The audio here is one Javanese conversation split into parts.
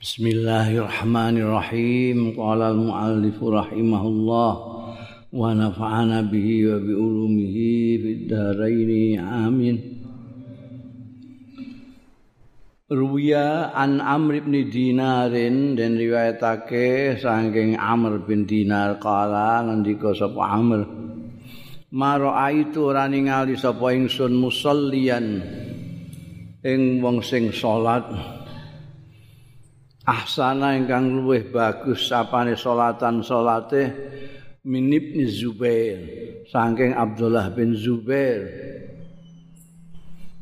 Bismillahirrahmanirrahim. Qala al-muallif rahimahullah wa nafa'ana bihi wa bi ulumihi fid. Amin. Ruya an Amr bin Dinarin dan riwayatake saking Amr bin Dinar kala ngendika sapa Amr Maro aitu ora ningali sapa ingsun musallian ing wong sing salat ahsana ingkang luwih bagus sapane salatan salate minib ni Zubair saking Abdullah bin Zubair.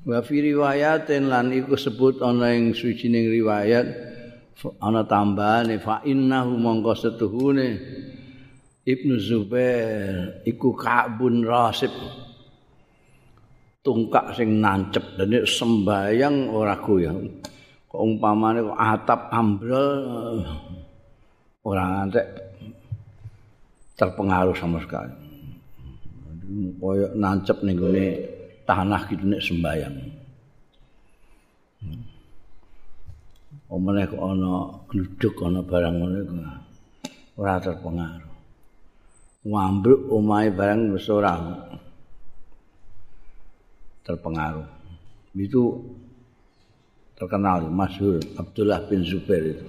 Wa fi riwayatin lan iku sebut ana ing sucining riwayat ana tambahane fa innahu mongko setuhune Ibnu Zubair iku Ka'bun Rasib. Tungkak sing nancep dene sembayang ora goyang kok umpamane kok atap ambrol ora ngantek terpengaruh sama sekali. Koyo nancep ning gone tanah gitu nek sembayang omene kok ana gluduk ana barang ngono ora terpengaruh. Ngambruk omahe barang wis ora terpengaruh. Itu terkenal masyhur Abdullah bin Zubair itu.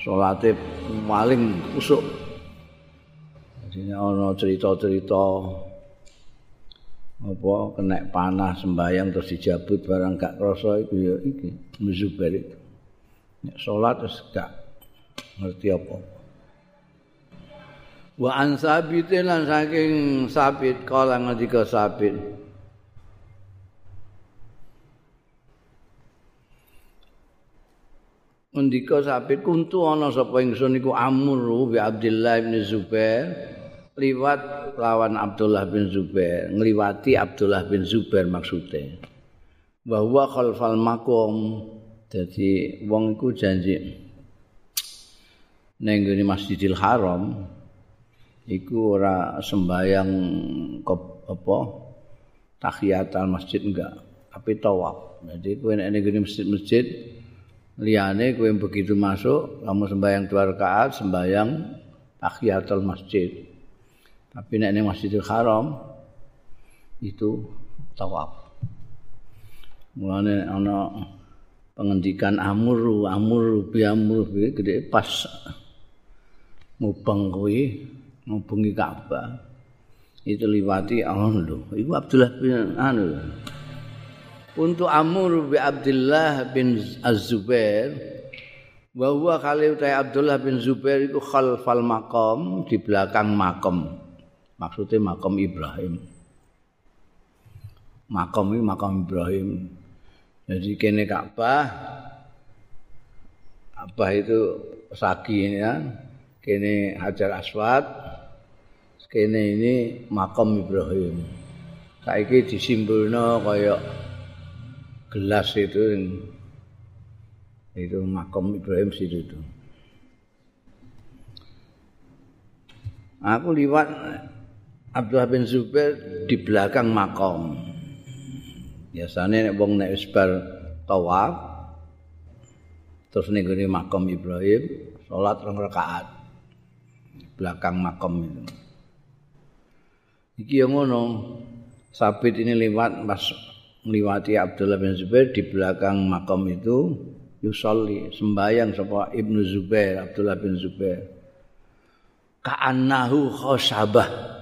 Salate paling kusuk. Jadi ana cerita-cerita apa kena panah sembayang terus dijabut barang gak krasa itu ya iki Zubair itu. Nek salat terus gak ngerti apa-apa. Wa an sabitin lan saking sabit kala ngendika sabit. Ngendika sabit kuntu ana sapa ingsun iku Amr bi Abdullah bin Zubair liwat lawan Abdullah bin Zubair ngliwati Abdullah bin Zubair maksudnya bahwa khalfal makom jadi wong iku janji neng Masjidil Haram iku ora sembayang apa tahiyatul masjid enggak tapi tawaf. Jadi kowe nek ning masjid-masjid liyane kowe begitu masuk kamu sembayang dua rakaat sembayang tahiyatul masjid. Tapi nek ning Masjidil Haram itu tawaf. Mulane ana pengendikan amuru amuru bi amuru gede pas. Mubang kuwi ngubungi Ka'bah itu liwati anu iku Abdullah bin anu untuk Amr bin Abdullah bin Az-Zubair wa huwa kali utai Abdullah bin Zubair itu khalfal maqam di belakang makam maksudnya makam Ibrahim. Makam ini makam Ibrahim. Jadi kene Ka'bah apa itu sagi ini ya. Kene Hajar Aswad kene ini makam Ibrahim. Saiki disimpulno kaya gelas itu itu makam Ibrahim situ itu. Aku liwat Abdullah bin Zubair di belakang makam. Biasanya nek wong nek wis bar tawaf terus ning makam Ibrahim salat rong rakaat belakang makam itu. Iki yang ngono. Sabit ini lewat pas melewati Abdullah bin Zubair di belakang makam itu yusolli sembayang sapa Ibnu Zubair Abdullah bin Zubair. Ka'annahu khosabah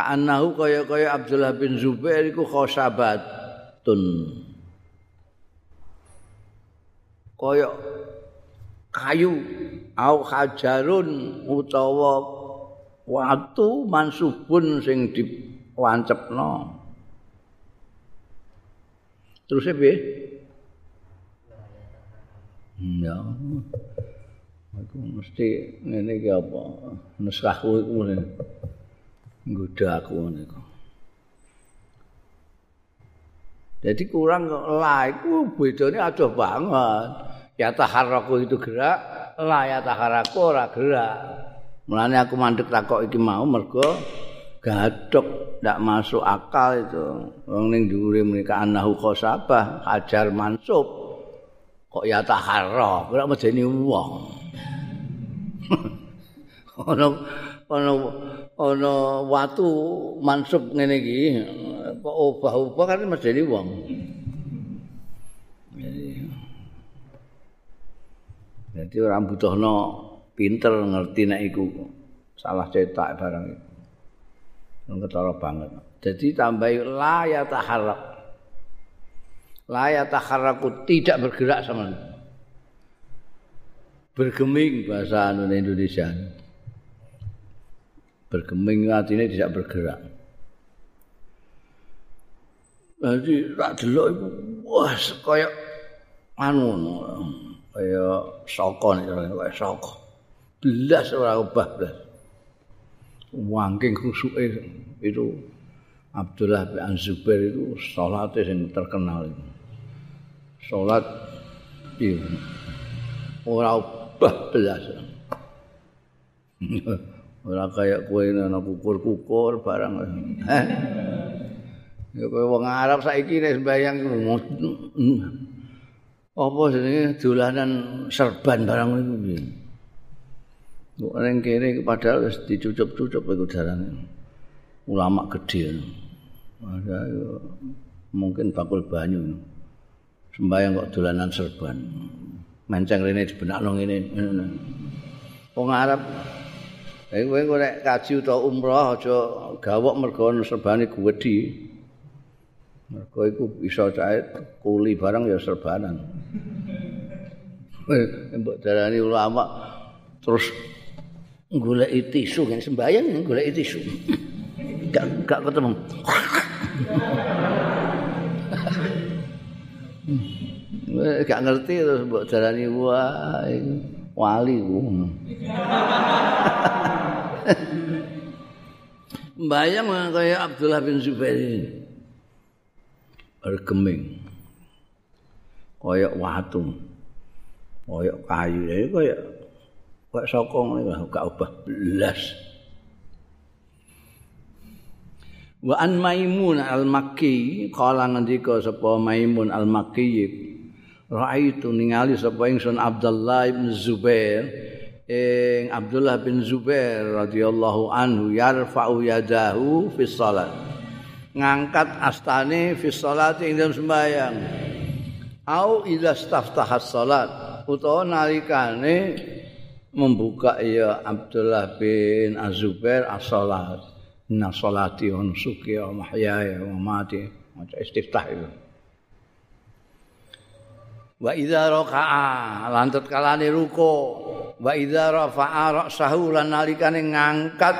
ka'annahu kaya-kaya Abdullah bin Zubair iku khosabatun kaya kayu au hajarun utawa watu mansubun sing diwancepno terus e piye ya. Aku mesti ngene iki apa? Nuskahku iku ngene. Nggodha aku ngene Jadi kurang lah itu bedanya ada banget. Ya taharraku itu gerak, lah ya taharaku ora gerak. Mulane aku mandek takok iki mau mergo gadok ndak masuk akal itu. Wong ning dhuwure menika anahu khosabah hajar mansub. kok ya taharra ora medeni wong. Ana ana ana watu mansub ngene iki. Kok obah-obah kan medeni wong. Jadi orang butuhno pinter ngerti nek iku salah cetak barang itu ketara banget. Jadi tambah la ya taharrak la ya taharraku tidak bergerak sama bergeming bahasa Indonesia. Bergeming artinya tidak bergerak. Jadi tak delok iku wah kaya anu kaya nek kaya saka. Belas ora ubah belas wangking khusuke itu Abdullah bin Zubair itu salatnya yang terkenal itu. Salat itu ora ubah belas. ora kaya kowe ana kukur-kukur barang. Heh. Ya kowe wong Arab saiki nek sembayang apa jenenge dolanan serban barang iku piye. Ning kene padahal wis dicucup-cucup iku jarane. Ulama gede. Ada mungkin bakul banyu. Sembayang kok dolanan serban. Menceng rene dibenakno ngene. Wong Arab Nek kowe nek kaji utawa umrah aja gawok mergo serbane gedhi. Mergo iku iso cae kuli barang ya serbanan. Mbok darani ulama terus golek tisu kan sembayang golek tisu. Gak gak ketemu. gak ngerti terus mbok darani wah wali ku. Bayang kayak Abdullah bin Zubair ini. bergeming kaya watu kaya kayu ya kaya kaya sokong ini gak ubah. Belas. Wa an maimun al makki kala ngendika sapa maimun al makki raaitu ningali sapa ingsun Abdullah bin Zubair ing Abdullah bin Zubair radhiyallahu anhu yarfa'u yadahu fi shalat. Ngangkat astane fi sholati ing dalam sembahyang. Au idza staftaha salat utawa nalikane membuka ya Abdullah bin Azubair as-salat. Inna salati wa nusuki wa mahyaya wa mati maca istiftah itu. Wa idza raka'a lantet kalane ruko. Wa idza rafa'a ra'sahu lan nalikane ngangkat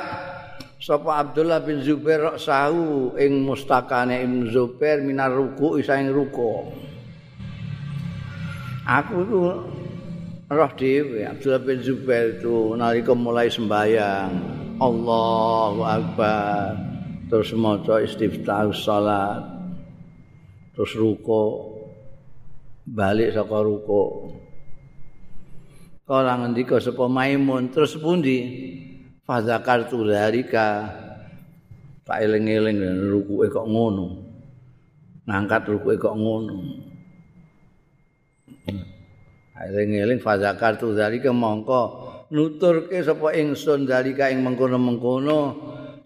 sapa Abdullah bin Zubair sahu ing mustakane Ibnu Zubair minar ruku isa ruku. Aku itu roh dhewe Abdullah bin Zubair itu nalika mulai sembahyang. Allahu Akbar. Terus maca istiftah salat. Terus ruku balik saka ruku Kala ngendika sapa Maimun terus pundi? Fazakar tu dalika tak eling-eling rukuke kok ngono. Ngangkat rukuke kok ngono eling-eling fazakar tu dalika mongko nuturke sapa ingsun dalika ing mengkono-mengkono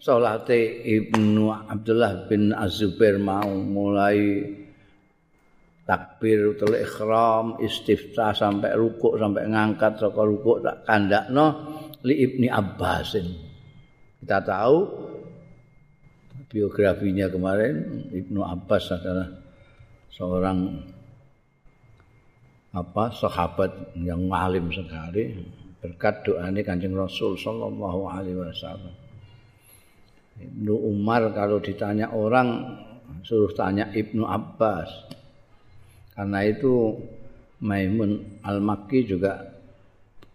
salate Ibnu Abdullah bin Azubair mau mulai takbir utawa ikhram istiftah sampai rukuk sampai ngangkat saka rukuk tak kandakno li Ibni Abbasin. Kita tahu biografinya kemarin Ibnu Abbas adalah seorang apa sahabat yang alim sekali berkat doanya kanjeng Rasul Shallallahu Alaihi Wasallam. Ibnu Umar kalau ditanya orang suruh tanya Ibnu Abbas karena itu Maimun Al-Makki juga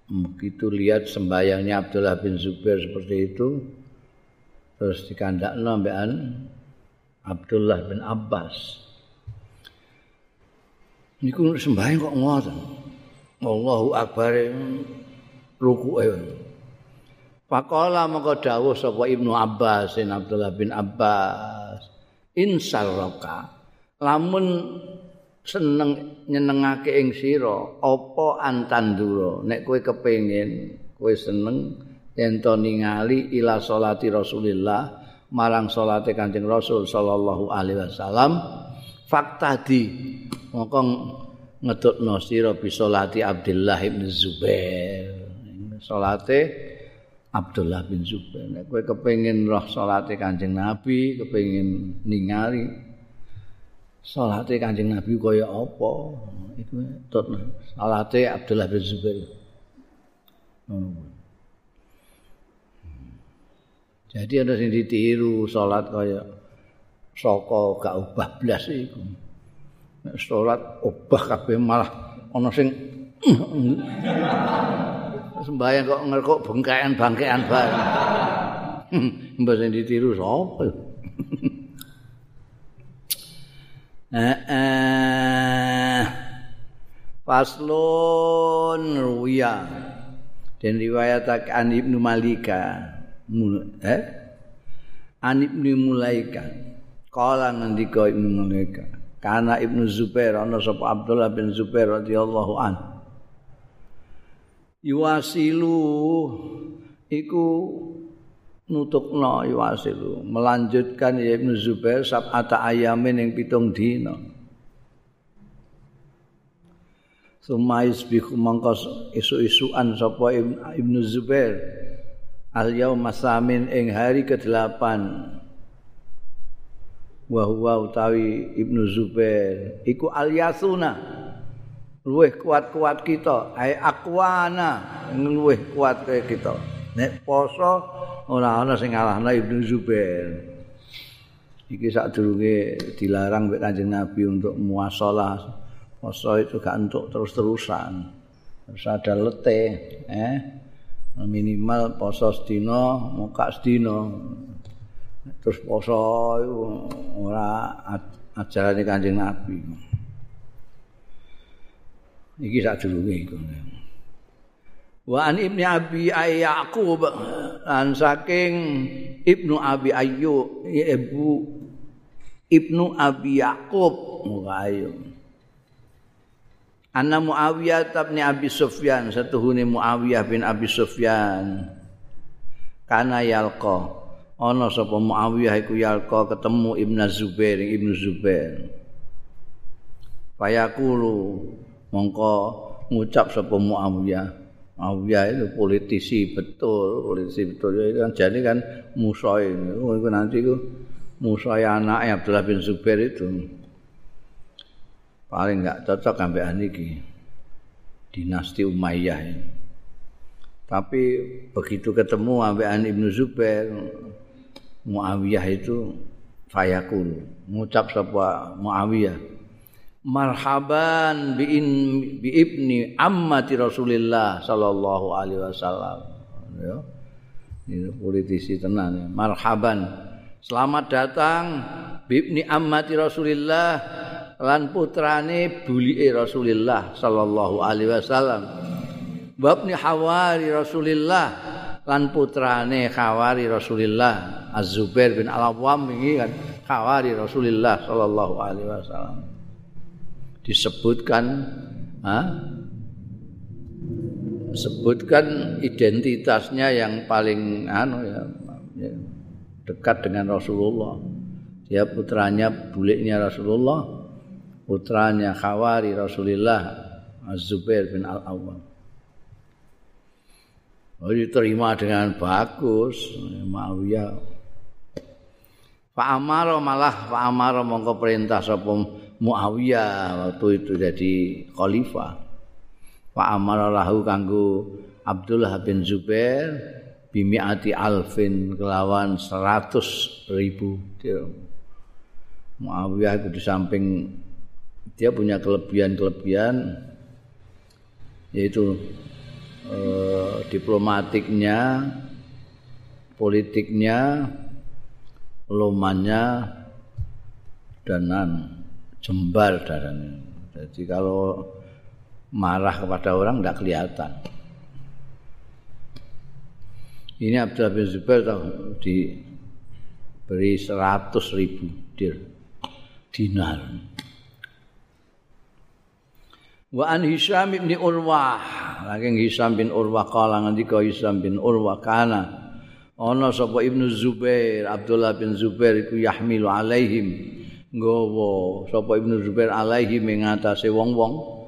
begitu lihat sembayangnya Abdullah bin Zubair seperti itu terus dikandak nambean Abdullah bin Abbas ini kun sembayang kok ngoten? Allahu Akbar ruku Pakola maka dawuh sapa Ibnu Abbas Abdullah bin Abbas. Insarraka lamun seneng nyenengake ing sira apa antandura nek kowe kepengin kowe seneng yen to ningali ila salati Rasulillah marang salate Kanjeng Rasul sallallahu alaihi wasallam fakta mongko ngedutno sira bisa lati Abdullah bin Zubair. Salate Abdullah bin Zubair. Nek kowe kepengin roh salate Kanjeng Nabi kepengin ningali salate Kanjeng Nabi kaya apa? Iku tutno salate Abdullah bin Zubair. Jadi ada sing ditiru salat kaya saka gak ubah blas iku. Nek salat ubah kabeh malah ana sing sembahyang kok ngerkok bengkean-bangkean bae. Mbah sing ditiru sapa? Eh eh. Faslun ruya dan riwayat an Ibnu Malika. Eh? An Ibnu Mulaika. Kala ngendika Ibnu Mulaika, kana Ibnu Zubair ana sapa Abdullah bin Zubair radhiyallahu an. Yuwasilu iku nutukno yuwasilu, melanjutkan ya Ibnu Zubair sab'ata ayamin yang pitung dina. Sumais biku mangkos isu-isuan sapa Ibnu Zubair al yaum masamin ing hari ke-8 wa huwa utawi Ibnu Zubair. Iku alyasuna. Luweh kuat-kuat kita. Ai akwana luweh kuat kaya kita. Nek poso ora ana sing ngalahno Ibnu Zubair. Iki sadurunge dilarang mek Kanjeng Nabi untuk muasalah. Poso itu gak untuk terus-terusan. Harus ada letih eh? Minimal poso sedina muka sedina terus poso ora ajarane Kanjeng Nabi. Iki sak durunge iku. Wa an Ibnu Abi Ayyub an saking Ibnu Abi Ayyub Ibu Ibnu Abi Yaqub mugayo. Anna Muawiyah bin Abi Sufyan satuhune Muawiyah bin Abi Sufyan kana yalqa ana sapa Muawiyah iku yalqa ketemu Ibnu Zubair Ibnu Zubair. Fayaqulu mongko ngucap sapa Muawiyah. Muawiyah itu politisi betul politisi betul. Itu kan jadi kan musuh oh, itu nanti itu musuh anak Abdullah bin Zubair itu. Paling enggak cocok sampai aniki dinasti Umayyah ini. Tapi begitu ketemu sampai Ibnu Zubair, Muawiyah itu fayakul. Ngucap sapa Muawiyah? Marhaban bi, in, bi ibni ammati Rasulillah sallallahu alaihi wasallam. Ya. Ini politisi tenan ya. marhaban. Selamat datang bi ibni ammati Rasulillah lan putrane bulike Rasulillah sallallahu alaihi wasallam. Babni hawari Rasulillah lan putrane Khawari Rasulullah Az-Zubair bin Al-Awwam ini kan Khawari Rasulullah sallallahu alaihi wasallam. Disebutkan ha? sebutkan identitasnya yang paling anu ya, ya dekat dengan Rasulullah. Dia putranya buliknya Rasulullah putranya Khawari Rasulullah Az-Zubair bin Al-Awwam diterima dengan bagus Muawiyah. Pak Amar malah Pak Amar mongko perintah sapa Muawiyah waktu itu jadi khalifah. Pak Amar lahu kanggo Abdullah bin Zubair bimiati alfin kelawan seratus ribu Muawiyah itu di samping dia punya kelebihan-kelebihan yaitu eh, diplomatiknya, politiknya, lomannya, dan jembar darahnya. Jadi kalau marah kepada orang tidak kelihatan. Ini Abdullah bin Zubair diberi seratus ribu dir, dinar. Wa an Hisham bin Urwah. Saking Hisham bin Urwah kala ngendika Hisham bin Urwah kana ana sapa Ibnu Zubair, Abdullah bin Zubair iku yahmilu alaihim nggawa sapa Ibnu Zubair alaihi mengatasi wong-wong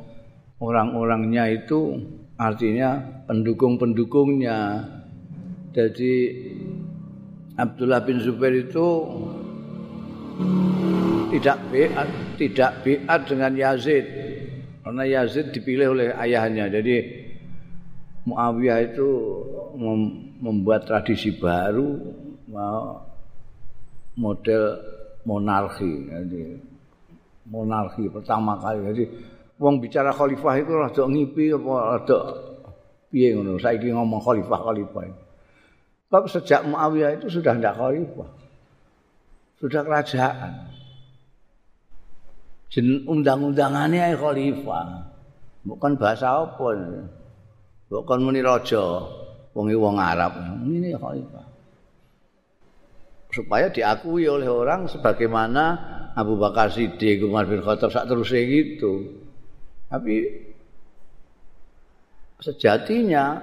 orang-orangnya itu artinya pendukung-pendukungnya. Jadi Abdullah bin Zubair itu tidak biat, tidak biat dengan Yazid. Karena Yazid dipilih oleh ayahnya. Jadi Muawiyah itu membuat tradisi baru model monarki. Jadi monarki pertama kali. Jadi wong bicara khalifah itu rada ngipi apa rada piye ngono. Saiki ngomong khalifah khalifah. Sebab sejak Muawiyah itu sudah tidak khalifah. Sudah kerajaan. Jen undang-undangane ae khalifah. Bukan bahasa apa. Bukan muni raja, wong wong Arab. Ini khalifah. Supaya diakui oleh orang sebagaimana Abu Bakar Siddiq, Umar bin Khattab sak terusnya gitu. Tapi sejatinya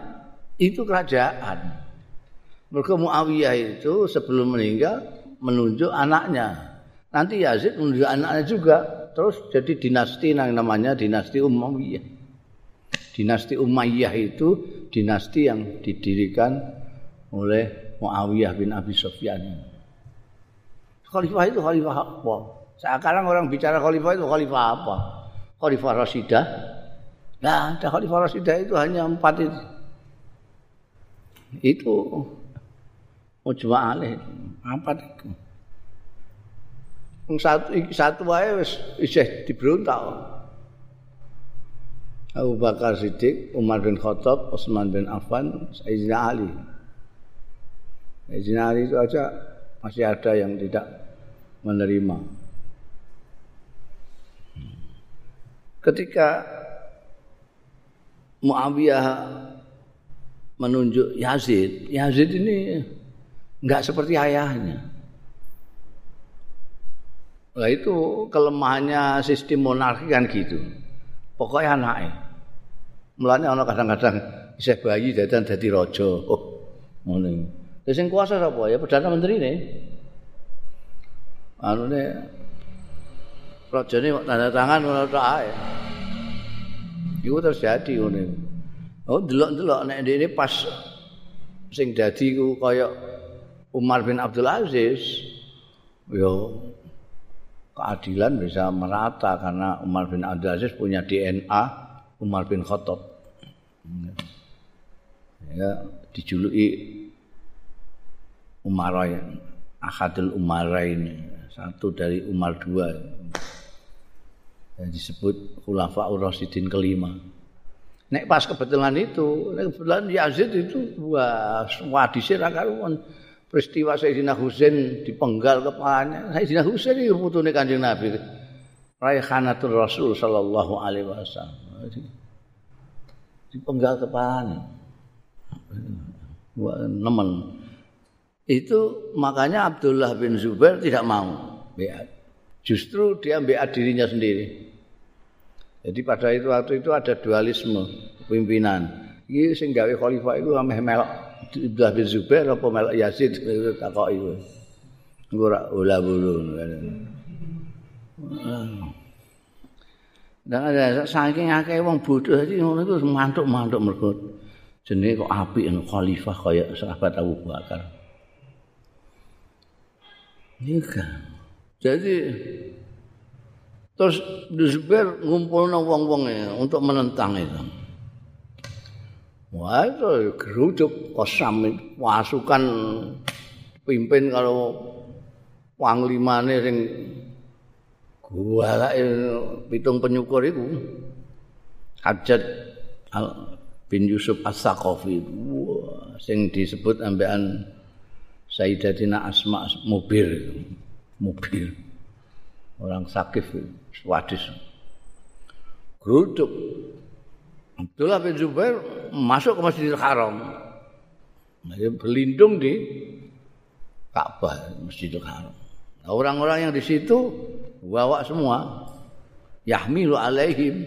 itu kerajaan. Mereka Muawiyah itu sebelum meninggal menunjuk anaknya. Nanti Yazid menunjuk anaknya juga. Terus jadi dinasti yang namanya dinasti Umayyah. Dinasti Umayyah itu dinasti yang didirikan oleh Muawiyah bin Abi Sufyan. Khalifah itu khalifah apa? Sekarang orang bicara khalifah itu khalifah apa? Khalifah Rasidah. Nah, ada khalifah Rasidah itu hanya empat itu. Itu Mujma'alih. Empat itu. Satu satu wae wis isih. Abu Bakar Siddiq, Umar bin Khattab, Utsman bin Affan, Sayyidina Ali. Sayyidina Ali itu aja masih ada yang tidak menerima. Ketika Muawiyah menunjuk Yazid, Yazid ini enggak seperti ayahnya. Nah itu kelemahannya sistem monarki kan gitu. Pokoknya anaknya. Mulanya orang kadang-kadang bisa bayi dan jadi rojo. Oh. Terus yang kuasa apa ya? Perdana Menteri ini. Anu ini. Rojo tanda tangan menurut saya. Itu terjadi. Ini. Oh, delok-delok. Nek ini pas sing dadi ku kaya Umar bin Abdul Aziz. Yo keadilan bisa merata karena Umar bin Abdul Aziz punya DNA Umar bin Khattab. Ya, dijuluki Umarain, Ahadul Umarain, satu dari Umar dua. Yang disebut Khulafa Ur-Rasyidin kelima. Nek pas kebetulan itu, nek kebetulan Yazid itu wah wadisir karuan. Peristiwa Sayyidina Husain dipenggal kepalanya. Sayyidina Husain itu putune Kanjeng Nabi. Raihanatul Rasul sallallahu alaihi wasallam. Dipenggal kepalanya. Nemen. Itu makanya Abdullah bin Zubair tidak mau beat. Justru dia beat dirinya sendiri. Jadi pada itu waktu itu ada dualisme pimpinan. Iki sing gawe khalifah itu ameh melok Abdullah bin Zubair apa Malik Yazid takoki iku. Engko ora bulu. Dan ada saking akeh wong bodoh iki ngono iku mantuk-mantuk mergo jenenge kok apik ngono khalifah kaya sahabat Abu Bakar. Iya Jadi terus Zubair ngumpulno wong-wong untuk menentang itu. Wah itu geruduk kosam pasukan pimpin kalau panglimane sing gua pitung penyukur itu Hajat bin Yusuf As-Saqafi. Sing disebut ambekan Sayyidatina Asma Mubir. Mubir. Orang sakif swadis geruduk Abdullah bin Zubair masuk ke Masjidil Haram. Dia berlindung di Ka'bah, Masjidil Haram. Orang-orang yang di situ bawa semua yahmilu alaihim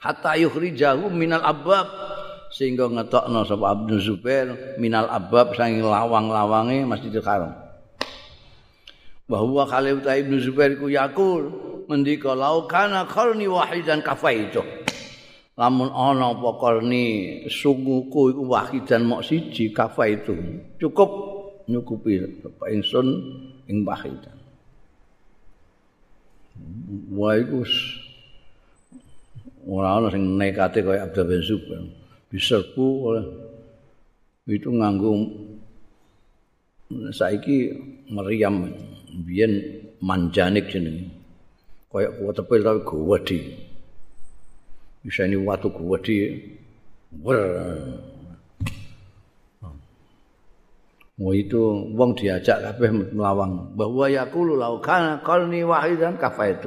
hatta yukhrijahu minal abab sehingga ngetokno sapa Abdul Zubair minal abab saking lawang-lawange Masjidil Haram bahwa Khalid Ibnu Zubair ku yakul mendika lau kana qarni wahidan kafaitu lamun ana apa qarni sunguku iku wahidan mok siji kafaitu cukup nyukupi ingsun ing wahidan wa iku ora ana sing nekate kaya Abdul bin Zubair diserbu oleh itu nganggo saiki meriam biyen manjanik jenenge. Kaya kuwetepil tapi gede bisa ini watu gede wer Mau itu wong diajak kabeh melawang bahwa yaqulu lau kana qalni wahidan kafa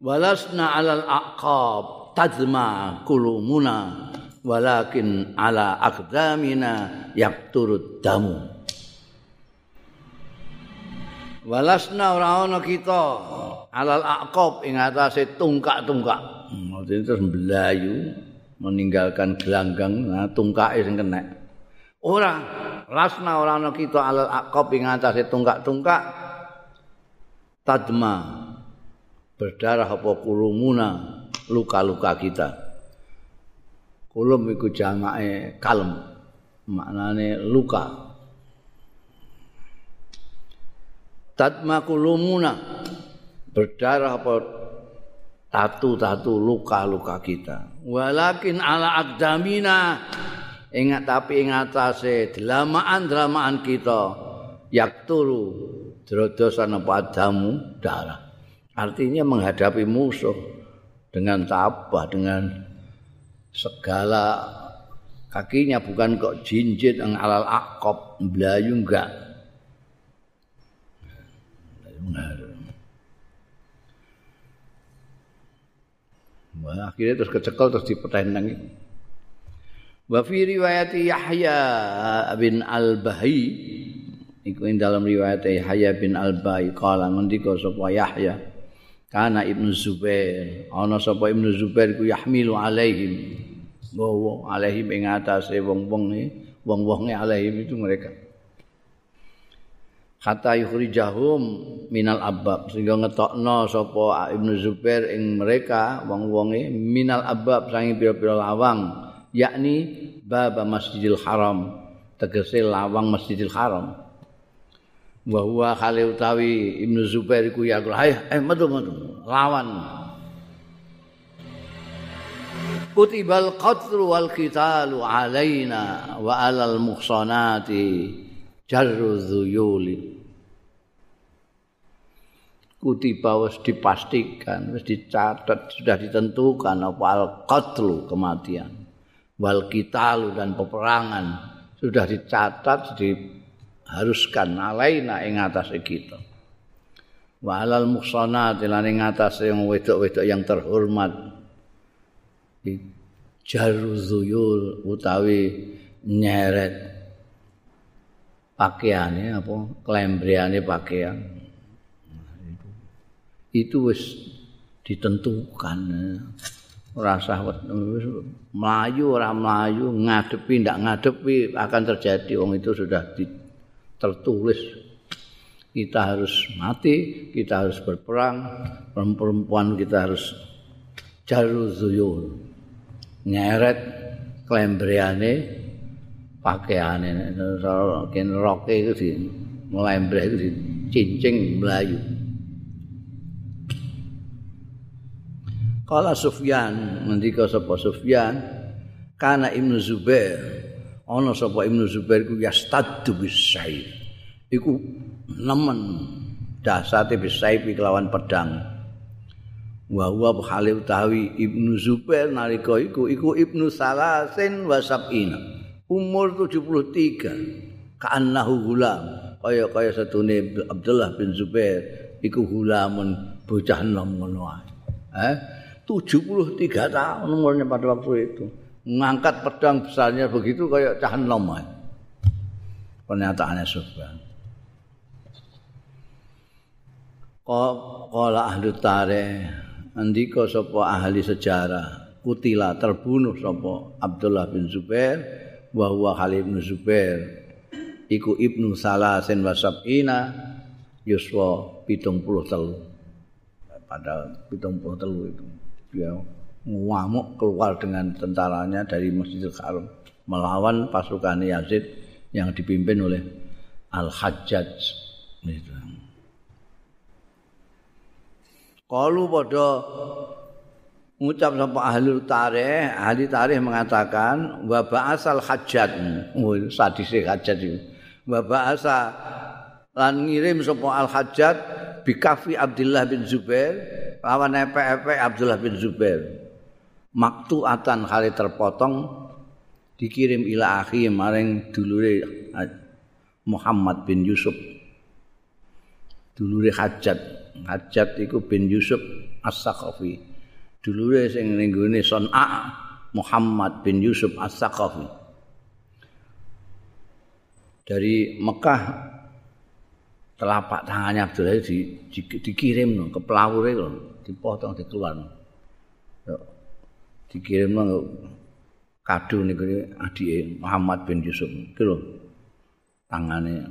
walasna alal aqab tajma kulumuna. Walakin ala aqdamina yaqturud damu. Walasna ora ana kita. Alal aqab ing atase tungkak-tungkak maksudnya terus belayu meninggalkan gelanggang nah tungkake sing kena ora lasna ora ana kita alal aqab ing atase tungkak-tungkak. Tadma berdarah apa kulumuna luka-luka kita. Kulum iku jamake kalem maknane luka. Tatma kulumuna berdarah apa tatu-tatu luka-luka kita. Walakin ala akdamina ingat tapi ingat atase delamaan-delamaan kita yakturu drodosan apa adamu? Darah. Artinya menghadapi musuh dengan tabah dengan segala kakinya bukan kok jinjit yang alal akop belayu enggak Wah, akhirnya terus kecekel terus dipertandang itu. Wa fi riwayat Yahya bin Al-Bahi. Iku ing dalam riwayat Yahya bin Al-Bahi kala ngendika sapa Yahya kana Ibnu Zubair. Ana sapa Ibnu Zubair ku yahmilu alaihim. Bawa alaihim ing atase wong-wong wong-wonge alaihim itu mereka kata yukhrijahum minal abab sehingga ngetokno sapa Ibnu Zubair ing mereka wong-wonge minal abab sange pira-pira lawang. Yakni bab Masjidil Haram. Tegese lawang Masjidil Haram. Wa huwa khali utawi Ibnu Zubair iku ya eh metu metu lawan. Kutibal qatlu wal qitalu alaina wa alal muhsanati jarru dzuyuli kutiba wis dipastikan wis dicatat sudah ditentukan apa al qatlu kematian. Wal qitalu dan peperangan sudah dicatat diharuskan alaina ing atas kita. Wa alal muhsanat lan ing atas yang wedok-wedok yang terhormat. Jarru dzuyul utawi nyeret pakaiannya apa? Kelembriannya pakaian. Itu wis ditentukan. Rasa melayu orang melayu ngadepi ndak ngadepi akan terjadi. Wong itu sudah tertulis. Kita harus mati kita harus berperang. Perempuan kita harus jaru zuyul nyeret kelembriane pakaiane ken roke itu di melembreh itu di cincing melayu Kala Sufyan ngendika sapa Sufyan? Kana Ibnu Zubair. Ana sapa Ibnu Zubair ku yastaddu bisaif iku nemen dasate bisaif kelawan pedang. Wa huwa hale utawi Ibnu Zubair nalika iku iku Ibnu Salasin wa Sab'ina umur 73 ka'annahu gulam kaya kaya satune Abdullah bin Zubair iku gulamun bocah nom ngono eh 73 tahun umurnya pada waktu itu. Ngangkat pedang besarnya begitu kayak cah nom pernyataannya Sufyan Qala ahli tarikh andika sapa ahli sejarah kutila terbunuh sapa Abdullah bin Zubair wa huwa Khalid bin Zubair. Iku ibnu salasin wa sab'ina yuswa pitung puluh telu. Pada pitung puluh telu itu. Dia ngamuk keluar dengan tentaranya dari Masjidil Haram melawan pasukan Yazid yang dipimpin oleh Al-Hajjaj. Itu. Kalau pada ngucap sapa ahli tarikh, ahli tarikh mengatakan wa ba'asal hajjat. Oh, sadise hajjat itu. Wa ba'asa lan ngirim sapa al hajjat bi kafi Abdullah bin Zubair lawan epe-epe Abdullah bin Zubair. Maktuatan kali terpotong dikirim ila akhi maring dulure Muhammad bin Yusuf. Dulure Hajat. Hajat iku bin Yusuf As-Sakhafi. Dulure sing ning gone Son'a Muhammad bin Yusuf As-Sakhafi. Dari Mekah telapak tangannya Abdullah di, di, dikirim no, ke pelawure lho, dipotong dikeluar. No. Dikirim no, kado niku adike Muhammad bin Yusuf. Iki lho. Tangane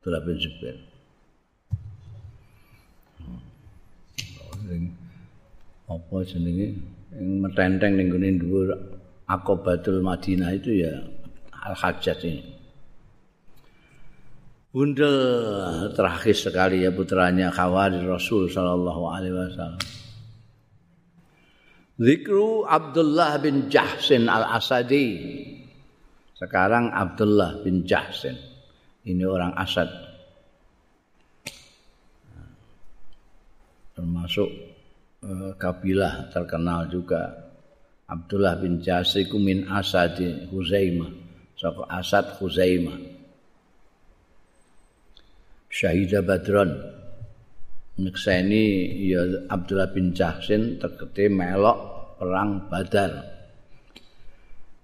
Abdullah bin Zubair. Apa jenenge ing metenteng ning gone dhuwur Aqabatul Madinah itu ya Al-Hajjaj ini. Bunda terakhir sekali ya putranya Khawarij Rasul sallallahu alaihi wasallam. Zikru Abdullah bin Jahsin al-Asadi. Sekarang Abdullah bin Jahsin. Ini orang Asad. Termasuk uh, kabilah terkenal juga. Abdullah bin Jahsin min Asadi Huzaimah. Saka Asad Huzaimah. Syahidah Badron. nyekseni ya Abdullah bin Jahsin tegete melok perang Badar.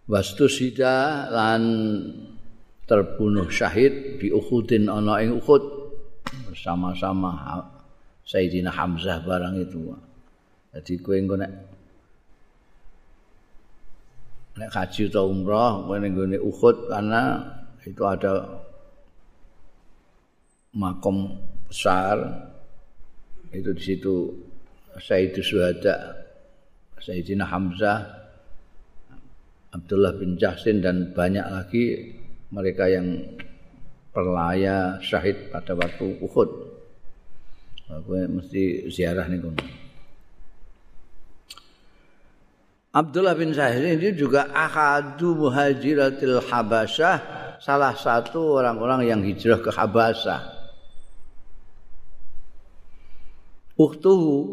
Wastu sida lan terbunuh syahid di Uhudin ana ing Uhud bersama-sama Sayyidina Hamzah barang itu. Jadi kowe engko nek nek haji atau umrah kowe ning Uhud karena itu ada makom besar itu di situ Sayyidus Suhada Sayyidina Hamzah Abdullah bin Jahsin dan banyak lagi mereka yang perlaya syahid pada waktu Uhud. Aku mesti ziarah nih kun. Abdullah bin Zahir ini juga ahadu muhajiratil Habasyah, salah satu orang-orang yang hijrah ke Habasyah. uktuhu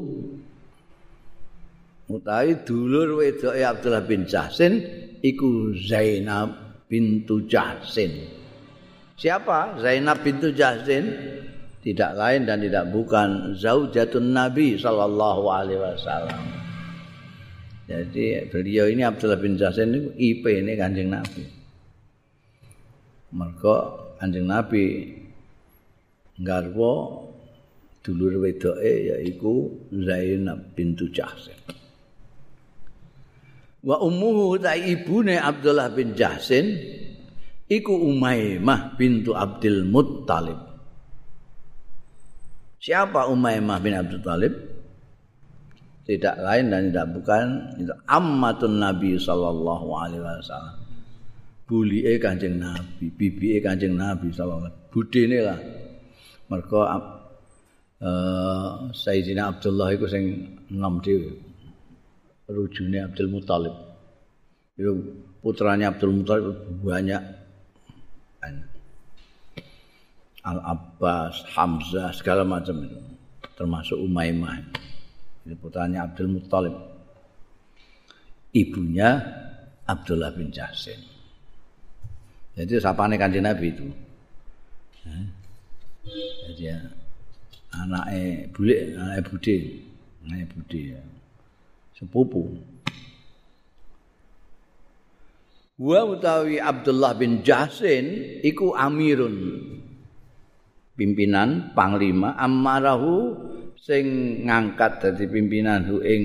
utawi dulur wedoke Abdullah bin Jahsin iku Zainab bintu Jahsin. Siapa? Zainab bintu Jahsin tidak lain dan tidak bukan zaujatun Nabi sallallahu alaihi wasallam. Jadi beliau ini Abdullah bin Jahsin itu IP ini Kanjeng Nabi. Mergo Kanjeng Nabi garwa dulur wedoke yaiku Zainab bintu Jahsin. Wa ummuhu ta ibune Abdullah bin Jahsin iku Umaymah bintu Abdul Muttalib. Siapa Umaymah bin Abdul Talib? Tidak lain dan tidak bukan itu ammatun Nabi sallallahu alaihi wasallam. Bulike Kanjeng Nabi, bibike Kanjeng Nabi sallallahu alaihi wasallam. Budene lah. Mergo uh, Sayyidina Abdullah itu sing enam dhewe. Rujune Abdul Muthalib. Itu putranya Abdul Muthalib banyak. Al Abbas, Hamzah, segala macam itu. Termasuk Umaymah. Itu putranya Abdul Muthalib. Ibunya Abdullah bin Jahsin. Jadi sapane kanjeng Nabi itu. Jadi ya, anake bulik anake budhe anake budhe sepupu wa utawi Abdullah bin Jahsin iku amirun pimpinan panglima amarahu sing ngangkat dadi pimpinan ing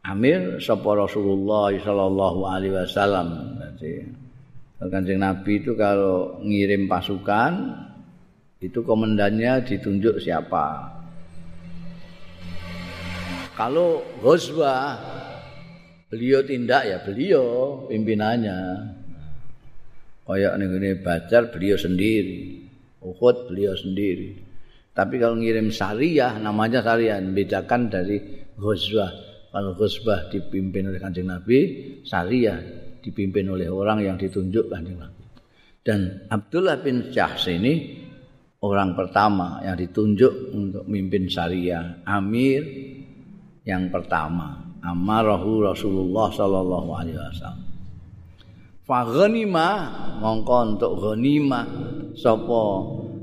Amir sapa Rasulullah sallallahu alaihi wasallam. Jadi Kanjeng Nabi itu kalau ngirim pasukan itu komandannya ditunjuk siapa. Kalau Ghazwa beliau tindak ya beliau pimpinannya. Kayak ning Badar beliau sendiri. Uhud beliau sendiri. Tapi kalau ngirim syariah namanya syariah bedakan dari Ghazwa. Kalau khusbah dipimpin oleh kanjeng Nabi, syariah dipimpin oleh orang yang ditunjuk kanjeng Nabi. Dan Abdullah bin Jahs ini orang pertama yang ditunjuk untuk mimpin syariah, amir yang pertama, amarahu Rasulullah sallallahu alaihi wasallam. Fa ghanima mongko untuk ghanimah sapa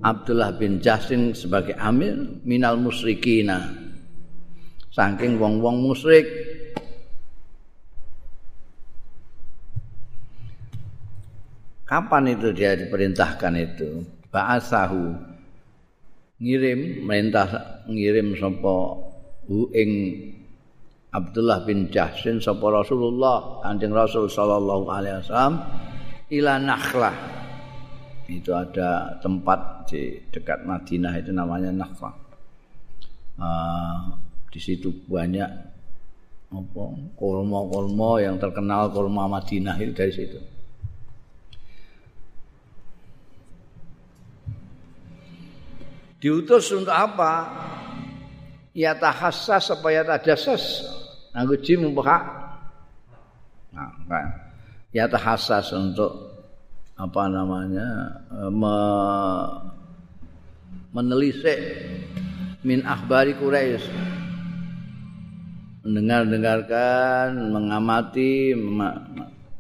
Abdullah bin Jahsin sebagai amir minal musyrikina. Saking wong-wong musyrik. Kapan itu dia diperintahkan itu? Ba'asahu. Ngirim merintah ngirim sapa ing Abdullah bin Jahsin sapa Rasulullah Kanjeng Rasul sallallahu alaihi wasallam ila Nakhlah itu ada tempat di dekat Madinah itu namanya Nakhlah uh, di situ banyak apa kurma-kurma yang terkenal kurma Madinah itu dari situ. Diutus untuk apa? Ya tahassas supaya tadassas. Aku jim membuka. Nah, kan. Ya tahassas untuk apa namanya? Me, menelisik min akhbari Quraisy mendengar-dengarkan, mengamati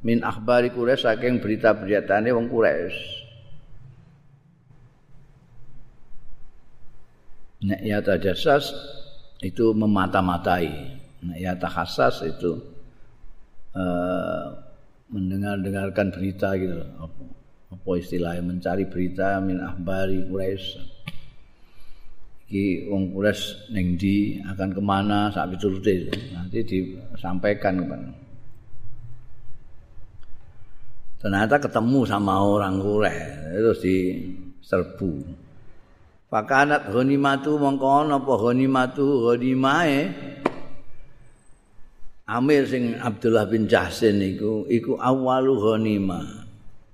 min akhbari Quraisy saking berita-beritane wong Quraisy. Nek ya tajasas itu memata-matai. Nek ya tahassas itu uh, mendengar-dengarkan berita gitu. Apa, apa istilahnya mencari berita min akhbari Quraisy. iki wong Quraisy ning ndi akan kemana sak piturute nanti disampaikan kepada ternyata ketemu sama orang Quraisy terus diserbu Fakanat ghanimatu mongko ana apa ghanimatu ghanimae Amir sing Abdullah bin Jahsin iku iku awalu ghanimah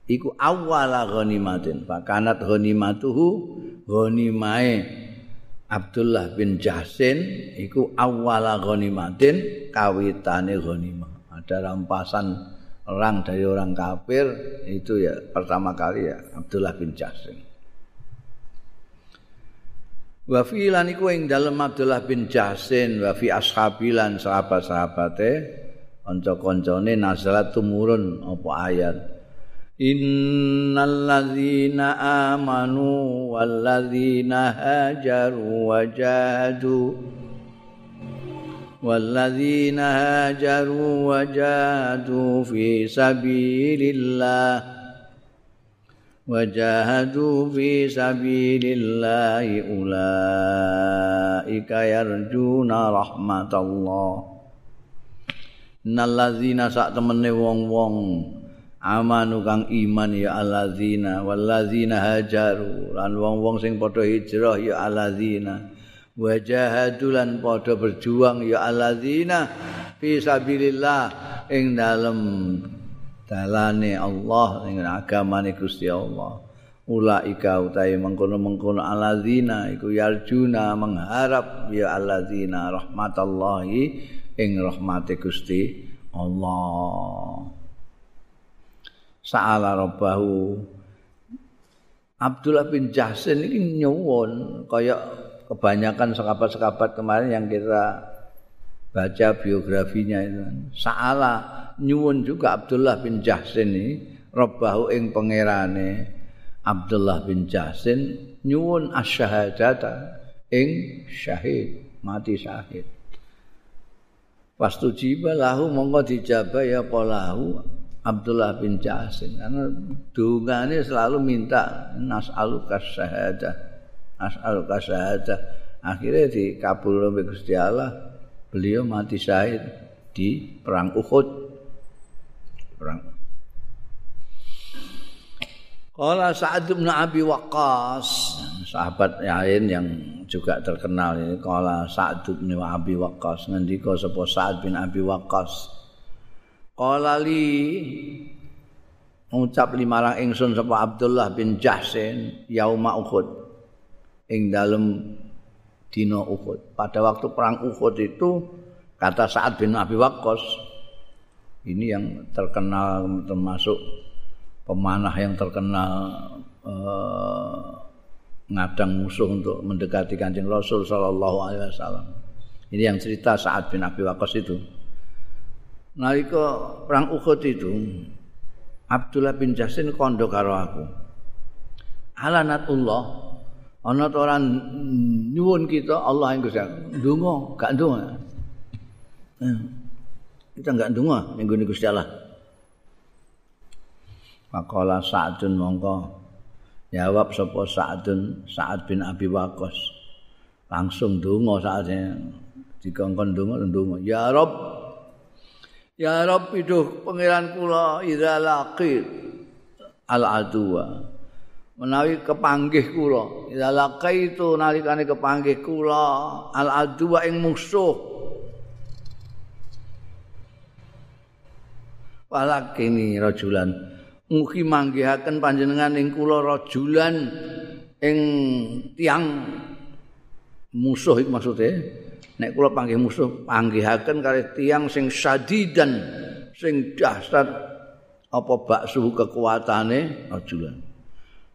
iku awala ghanimatin fakanat ghanimatuhu ghanimae Abdullah bin Jahsin iku awwala ghanimatin kawitane ghanimah. Ada rampasan orang dari orang kafir itu ya pertama kali ya Abdullah bin Jahsin. Wa fi lan iku ing dalem Abdullah bin Jahsin wa fi ashabilan sahabat-sahabate kanca-kancane nazalat tumurun apa ayat? Innalladzina amanu walladzina hajaru wajahadu walladzina hajaru wajahadu wajahadu fi sabilillah ulaika yarjuna rahmatallah innalladzina sak temene wong-wong amanu kang iman ya alladzina walladzina hajaru lan wong-wong sing padha hijrah ya alladzina wajahadu lan padha berjuang ya alladzina fi sabilillah ing dalem dalane Allah ing agamane Gusti Allah. Ulaika utahe mengkono-mengkono alladzina iku yarjuna mengharap ya alladzina rahmatallahi ing rahmate Gusti Allah. Sa'ala rabbahu. Abdullah bin Jahsin ini nyuwun kayak kebanyakan sekabat-sekabat kemarin yang kita baca biografinya itu. Sa'ala nyuwun juga Abdullah bin Jahsin ini rabbahu ing pangerane. Abdullah bin Jahsin nyuwun asyhadata ing syahid mati syahid. Pastujiba lahu monggo dijabah ya polahu Abdullah bin Jasin karena dungane selalu minta nas'aluka syahadah. Nas'aluka syahadah. Akhirnya dikabul oleh Gusti Allah beliau mati syahid di perang Uhud. Perang Kala Sa'ad bin Abi Waqqas, sahabat lain yang juga terkenal ini. Kala Sa'ad bin Abi Waqqas, ngendika sapa Sa'ad bin Abi Waqqas. Kala li ngucap limarang ingsun sapa Abdullah bin Jahsin yauma Uhud ing dalem dina Uhud. Pada waktu perang Uhud itu kata Sa'ad bin Abi Waqqas ini yang terkenal termasuk pemanah yang terkenal uh, ngadang musuh untuk mendekati Kanjeng Rasul sallallahu alaihi wasallam. Ini yang cerita saat bin Abi Waqqas itu. Nalika perang Uhud itu Abdullah bin Jasin kondo karo aku. Alanatullah ana to ora nyuwun kita Allah yang Gusti. Ndonga, gak ndonga. Eh, kita gak ndonga ning Gusti Allah. Makola Sa'dun mongko jawab sapa Sa'dun Sa'ad bin Abi Waqqas. Langsung donga saatnya dikongkon donga donga. Ya Rob Ya Rob itu pangeran kula idza laqit al adwa. Menawi kepanggih kula, idza laqaitu nalikane kepanggih kula. Al adwa ing musuh. Walakini rajulan. Mugi manggihaken panjenengan ing kula rajulan ing tiang musuh iku maksude. Nek kula panggih musuh panggihaken kali tiang sing sadidan sing dahsyat apa baksu kekuatane rajulan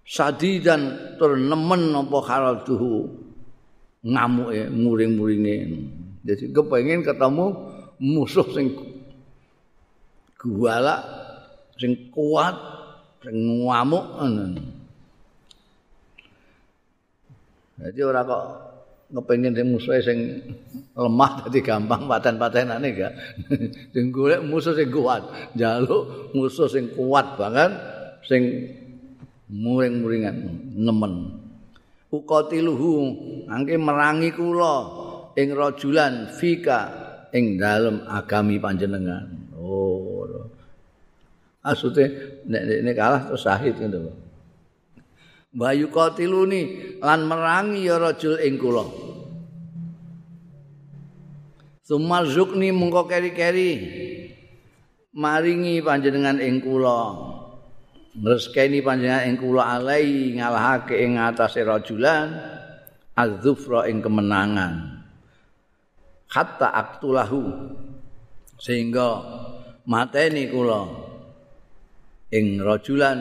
sadidan tur nemen apa khalduhu ngamuke muring-muringe. Jadi kepengin ketemu musuh sing guala sing kuat sing ngamuk Jadi ora kok ngepengin sing musuh sing lemah dadi gampang paten-patenane gak. sing golek musuh sing kuat, njaluk musuh sing kuat banget sing muring-muringan nemen. Uqatiluhu angke merangi kula ing rajulan fika ing dalem agami panjenengan. Oh. Maksudnya nek nek kalah terus sahid ngono. Bayu qatiluni lan merangi ya rajul ing kula. Sumal zukni mungko keri-keri maringi panjenengan ing kula. Ngreskeni panjenengan ing kula alai ngalahake ing atase rajulan az-zufra ing kemenangan. Hatta aktulahu sehingga mateni kula ing rajulan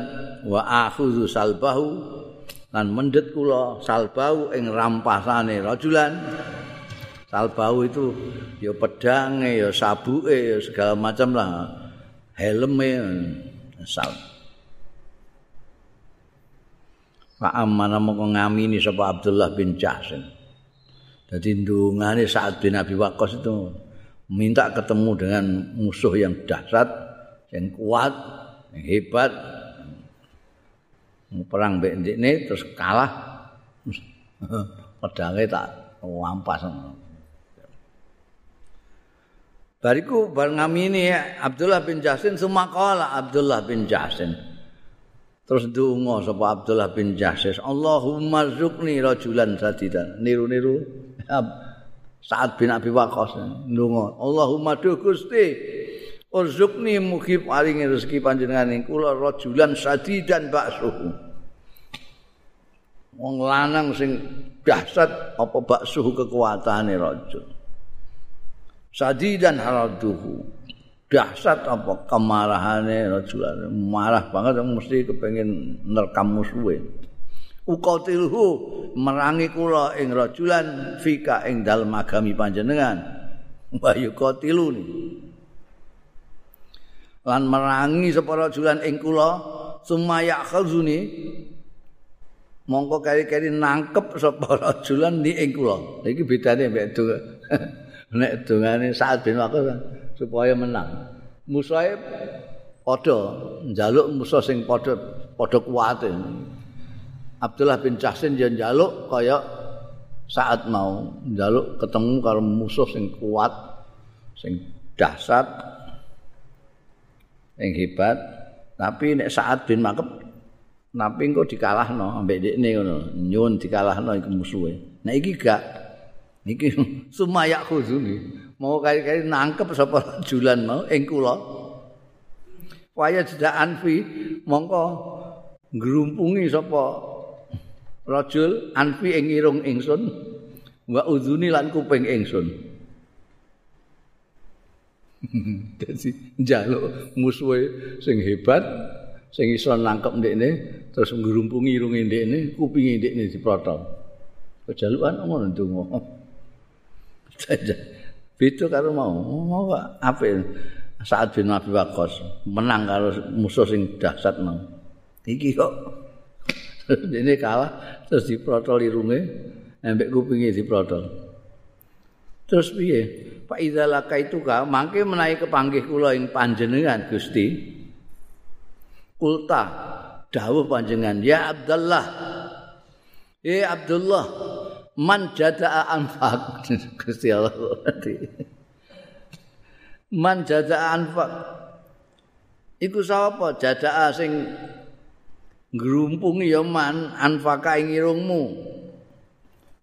wa akhudhu salbahu lan mendet kula salbahu ing rampasane rajulan salbahu itu ya pedange ya sabuke ya segala macam lah. Helme sal Pak Ammana mongko ngamini sapa Abdullah bin Jahsin. Jadi ndungane saat bin Abi Waqqas itu minta ketemu dengan musuh yang dahsyat, yang kuat, hebat. Perang mbek ndekne terus kalah. Pedange tak wampas. Bariku bar ngamini Abdullah bin Jasin sumakala Abdullah bin Jasin terus ndonga sapa Abdullah bin Jasin Allahumma zukni rajulan sadidan niru-niru saat bin Abi Waqqas ndonga Allahumma duh Gusti Urzukni mugi paringi rezeki panjenengan ing kula rajulan sadidan baksuhu. Wong lanang sing dahsyat apa baksuhu kekuatane rajul. Sadidan haraduhu. Dahsyat apa kemarahane rajulan. Marah banget mesti kepengin nerekam musuhe. Uqatilhu merangi kula ing rajulan fika ing dalem agami panjenengan. Wa yuqatiluni. lan merangi sapa rajulan ing kula sumaya khazuni mongko kari-kari nangkep sapa rajulan ni ing kula iki bedane mek donga nek dongane saat ben waktu supaya menang. Musuhe padha njaluk musuh sing padha padha kuat Abdullah bin Jahsin yang njaluk kaya saat mau njaluk ketemu karo musuh sing kuat sing dahsyat yang hebat. Tapi nek saat bin makep tapi engko dikalahno ambek dekne ngono nyun dikalahno iku musuhe. Nek iki gak iki sumayak khuzuni mau kali-kali nangkep sapa julan mau ing kula. Waya jedak anfi mongko ngrumpungi sapa rajul anfi ing irung ingsun wa uzuni lan kuping ingsun. Dadi njaluk musuhe sing hebat sing iso nangkep ndekne terus ngrumpungi irunge ndekne kupinge ndekne diprotol. Kejalukan ngono ndonga beda karo mau. Mau apik. Saat bin Abi Waqqas menang karo musuh sing dahsyat mau. Iki kok. Dene kalah terus diprotol irunge ambek kupinge diprotol. Terus piye? Pak Idzalaka itu ka mangke menawi kepanggih kula ing panjenengan Gusti. Kulta dawuh panjenengan ya Abdullah eh Abdullah man jadaa anfaq. Gusti Allah man jadaa anfaq. Iku sapa? Jadaa sing ngrumpungi ya man anfaka ing irungmu.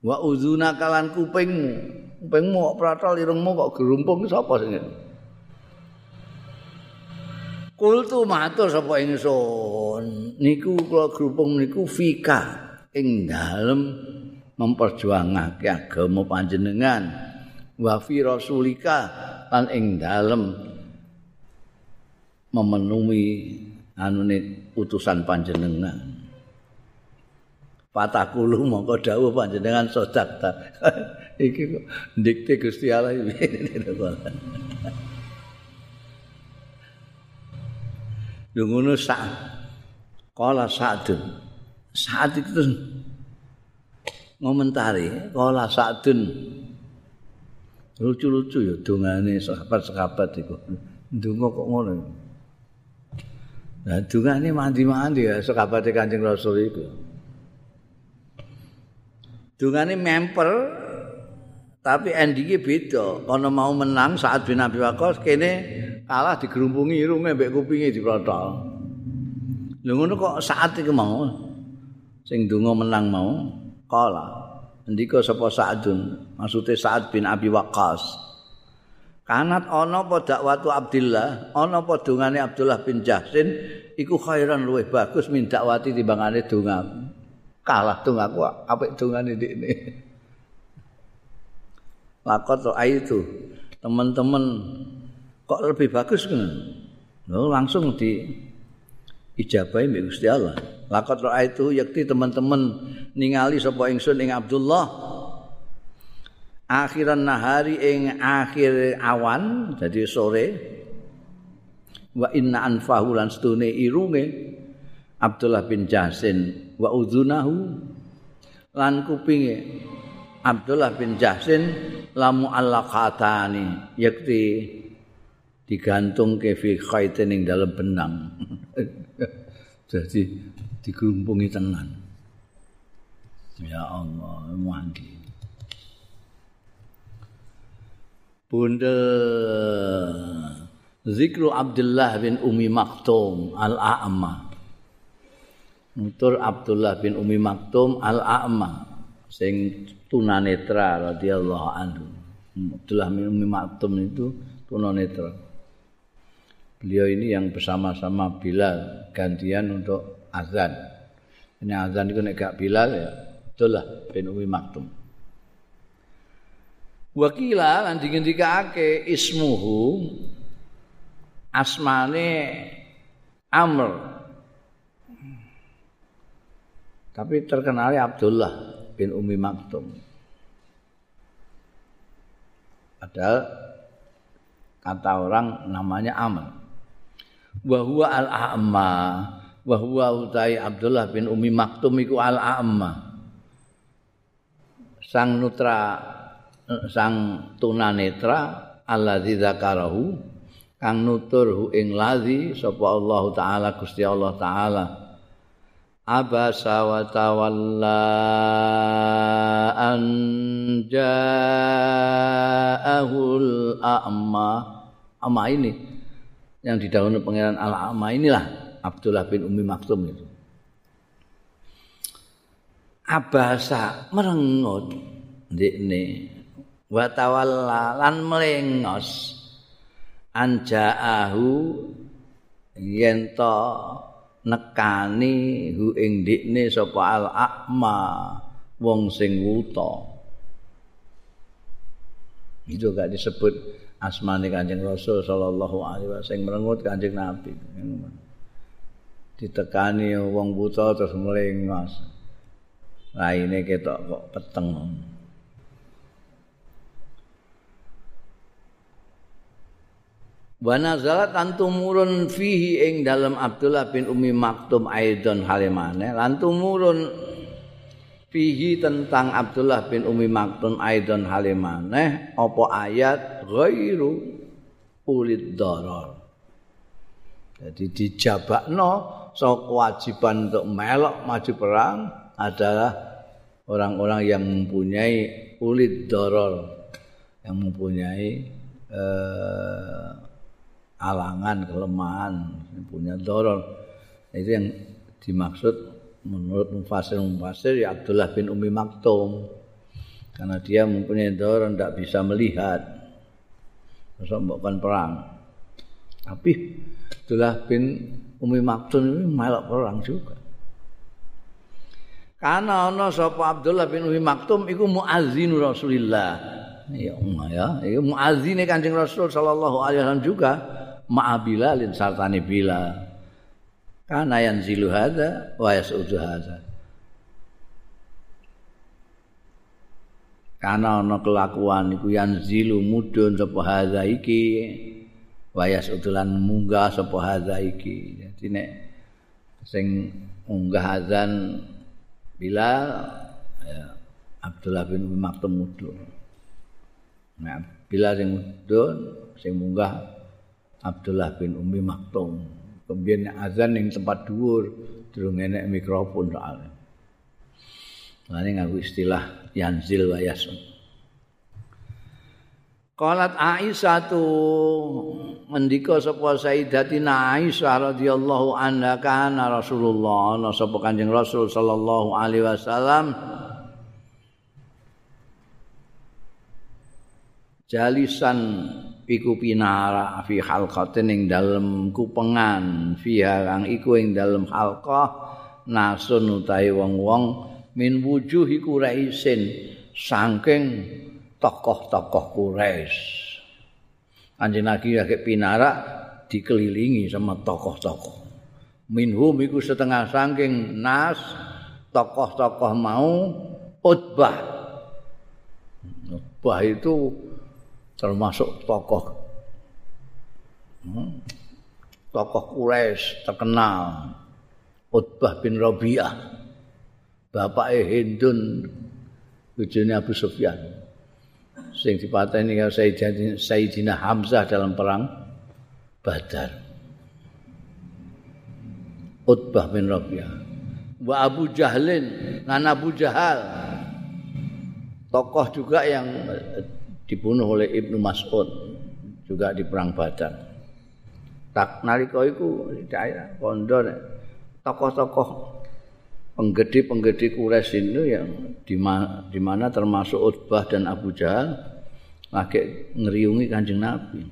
Wa uzuna kalan kupingmu. Kupingmu pratol irungmu kok gerumpung sapa sing Kultu matur sapa ingsun. Niku kula grumpung niku fika. Ing dalem memperjuangake agama panjenengan. Wa fi rasulika lan ing dalem memenuhi anune utusan panjenengan. Patakulu mongko dawuh panjenengan sodakta iki dikte Gusti Allah Lho ngono sak kala. Saat itu ngomentari kala sadun. Lucu-lucu ya dongane sahabat-sahabat iku. Ndonga kok ngono. Nah, dongane mandi-mandi ya sahabat Kanjeng Rasul iku. Dongane memper tapi endingnya beda. Kalau mau menang saat bin Abi Waqqas kene kalah digerumpungi irunge mbek kupinge diprotol. Lha ngono kok saat iki mau sing donga menang mau kalah. Ndika sapa Sa'dun? Maksude Sa'ad bin Abi Waqqas. Kanat ana apa dakwatu Abdullah, ana apa dongane Abdullah bin Jahsin iku khairan luwih bagus min dakwati timbangane donga. Kalah dongaku apik dongane ndekne. Lakot itu teman-teman kok lebih bagus kan? Lo langsung di ijabahi mbek Gusti Allah. Lakot roa itu yakti teman-teman ningali sapa ingsun ing Abdullah. Akhiran nahari ing akhir awan jadi sore wa inna anfahu lan stune irunge Abdullah bin Jasin wa udzunahu lan kupinge Abdullah bin Jasin lamu allaqatani yakti digantung ke fi khaitin ing dalam benang. Jadi digerumpungi tenan. Ya Allah, mandi. Bunda Zikru Abdullah bin Umi Maktum Al-A'ma. Nutur Abdullah bin Umi Maktum Al-A'ma sing tunanetra radhiyallahu anhu. Abdullah bin Umi Maktum itu tunanetra. beliau ini yang bersama-sama Bilal gantian untuk azan. Ini azan itu nek gak Bilal ya, itulah bin Umi Maktum. Wakila lan dingendikake ismuhu asmane Amr. Tapi terkenalnya Abdullah bin Umi Maktum. Padahal kata orang namanya Amr. wa huwa al a'ma wa huwa utai Abdullah bin Umi Maktum iku al a'ma sang nutra sang tunanetra alladzi dzakarahu kang nutur ing ladzi sapa Allah taala Gusti Allah taala. Abasa wa tawalla an ja'ahul a'ma. Ama ini yang didahului pangeran al ama inilah Abdullah bin Umi Maktum itu. Abasa merengut ndekne wa tawalla lan melengos. Anjaahu yen to nekani hu ing ndekne sapa al akma wong sing wuta. Itu gak disebut asmane Kanjeng Rasul sallallahu alaihi wasallam sing merengut Kanjeng Nabi ditekani wong buta terus melengos raine ketok kok peteng. Wa nazalat antumurun fihi ing dalam Abdullah bin Umi Maktum aidon halimane. Lan tumurun fihi tentang Abdullah bin Umi Maktum aidon halimane apa ayat ghairu ulid darar. Jadi dijabakno so kewajiban untuk melok maju perang adalah orang-orang yang mempunyai ulid dorol yang mempunyai eh, alangan kelemahan yang punya dorol. Itu yang dimaksud menurut mufasir mufasir ya Abdullah bin Umi Maktum. Karena dia mempunyai dorol tidak bisa melihat. Bukan perang. Tapi Abdullah bin Umi Maktum ini melok perang juga Karena ana sapa Abdullah bin Umi Maktum iku muazzin Rasulillah. Ya umma ya, iku muazzine Kanjeng Rasul sallallahu alaihi wasallam juga ma'a Bilalin sartane Bilal. Kana yang zilu hadza wa yasudu hadza. Karena ana kelakuan iku yang zilu mudun sapa hadza iki wa yasudulan munggah sapa hadza iki. Jadi nek sing munggah azan Bilal ya, Abdullah bin Umi Maktum mudun. Nah, Bilal sing mudun sing munggah Abdullah bin Umi Maktum. Kemudian azan yang tempat dhuwur durung enek mikrofon soalnya. Nah, ini ngaku istilah yanzil wa yasun. Qalat Aisyah tu mendika sapa Sayyidatina Aisyah radhiyallahu anha kana Rasulullah. Ana sapa Kanjeng Rasul sallallahu alaihi wasallam jalisan iku pinara fi halqatin ing dalem kupengan fiha kang iku ing dalem halqah nasun utahe wong-wong min wujuhi quraisin saking tokoh-tokoh Quraisy. Kanjeng Nabi lagi pinarak dikelilingi sama tokoh-tokoh. Minhum iku setengah saking nas tokoh-tokoh mau Utbah. Utbah itu termasuk tokoh hmm, tokoh Quraisy terkenal. Utbah bin Rabi'ah. Bapak Hindun bojone Abu Sufyan. Sing dipateni karo Sayyidina Hamzah dalam perang Badar. Utbah bin Rabi'ah. Wa Abu Jahlin, nan Abu Jahal. Tokoh juga yang dibunuh oleh Ibnu Mas'ud juga di perang Badar. Tak nalika iku daerah kondo tokoh-tokoh penggede-penggede Quraisy itu yang di, mana termasuk Utbah dan Abu Jahal lagi ngeriungi Kanjeng Nabi.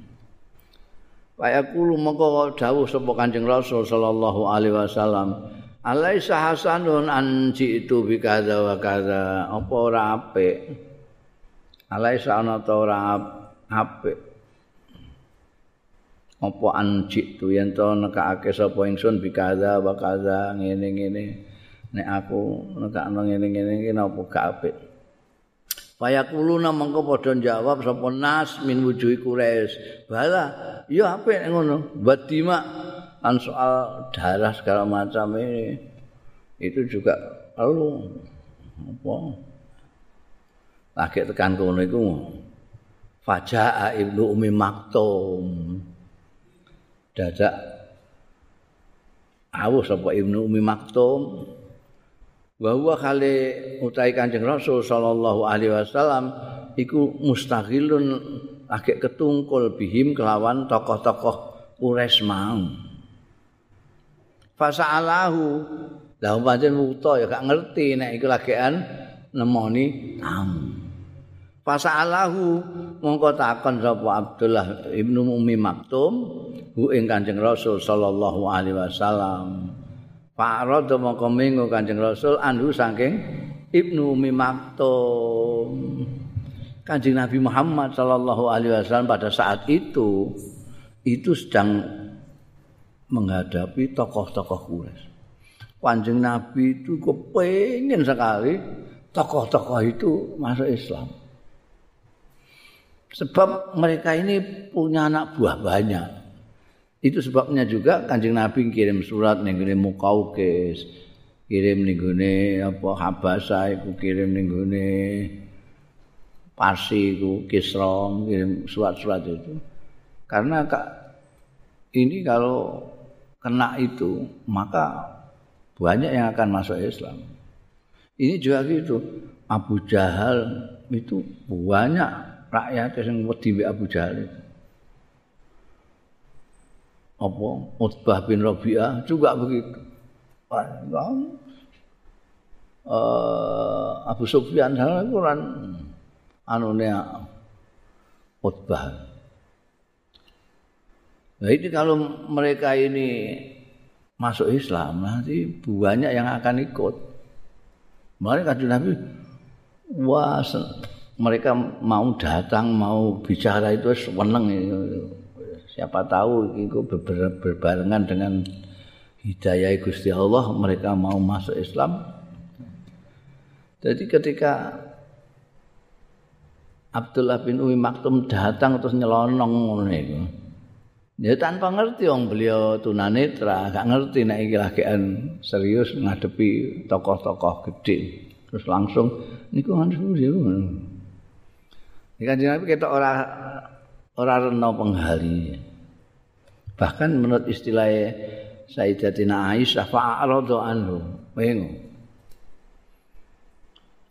Fayaqulu mongko dawuh sapa Kanjeng Rasul sallallahu alaihi wasallam, "Alaisa hasanun an jitu bi kadza wa kadza." Apa ora apik? Alaisa ana ta ora apik? Apa an jitu yen to nekake sapa ingsun bi kadza wa kadza ngene-ngene. Nek aku nekakno ngene-ngene iki napa gak apik. Fayakuluna mengko padha jawab sapa nas min wujuhi Quraisy. Bala, ya apik ngono. Badima an soal darah segala macam ini itu juga perlu apa? Lagi tekan kono iku Fajaa Ibnu Umi Maktum. Dadak Awu sapa Ibnu Umi Maktum wa huwa khali utai Kanjeng Rasul sallallahu alaihi wasallam iku mustaghilun lagi ketungkul bihim kelawan tokoh-tokoh Quraisy mau. Fasa'alahu lah pancen wuta ya gak ngerti nek iku lagian nemoni tamu. Fasa'alahu mongko takon sapa Abdullah Ibnu Ummi Maktum hu ing Kanjeng Rasul sallallahu alaihi wasallam. Fa'arada mongko minggu Kanjeng Rasul anhu saking Ibnu Ummi Maktum. Kanjeng Nabi Muhammad sallallahu alaihi wasallam pada saat itu itu sedang menghadapi tokoh-tokoh Quraisy. Kanjeng Nabi itu kepengen sekali tokoh-tokoh itu masuk Islam. Sebab mereka ini punya anak buah banyak. Itu sebabnya juga Kanjeng Nabi kirim surat ning ngene Mukaukis, kirim ngene apa Habasa iku kirim ning ngene Pasi iku Kisra kirim surat-surat itu. Karena kak ini kalau kena itu maka banyak yang akan masuk Islam. Ini juga gitu. Abu Jahal itu banyak rakyat yang wedi Abu Jahal itu. Apa Utbah bin Rabi'ah juga begitu. Uh, Abu Sufyan sana itu kan anunya Utbah. Nah ini kalau mereka ini masuk Islam nanti banyak yang akan ikut. Mereka kajian Nabi, wah mereka mau datang mau bicara itu seneng siapa tahu itu berbarengan dengan hidayah Gusti Allah mereka mau masuk Islam. Jadi ketika Abdullah bin Umi Maktum datang terus nyelonong ngono Ya tanpa ngerti wong beliau tunanetra, gak ngerti nek iki lagian serius ngadepi tokoh-tokoh gede. Terus langsung niku ngono ya. Iki kan Nabi ketok ora ora rena penghali. Bahkan menurut istilah Sayyidatina Aisyah fa'aradu anhu. Mengo.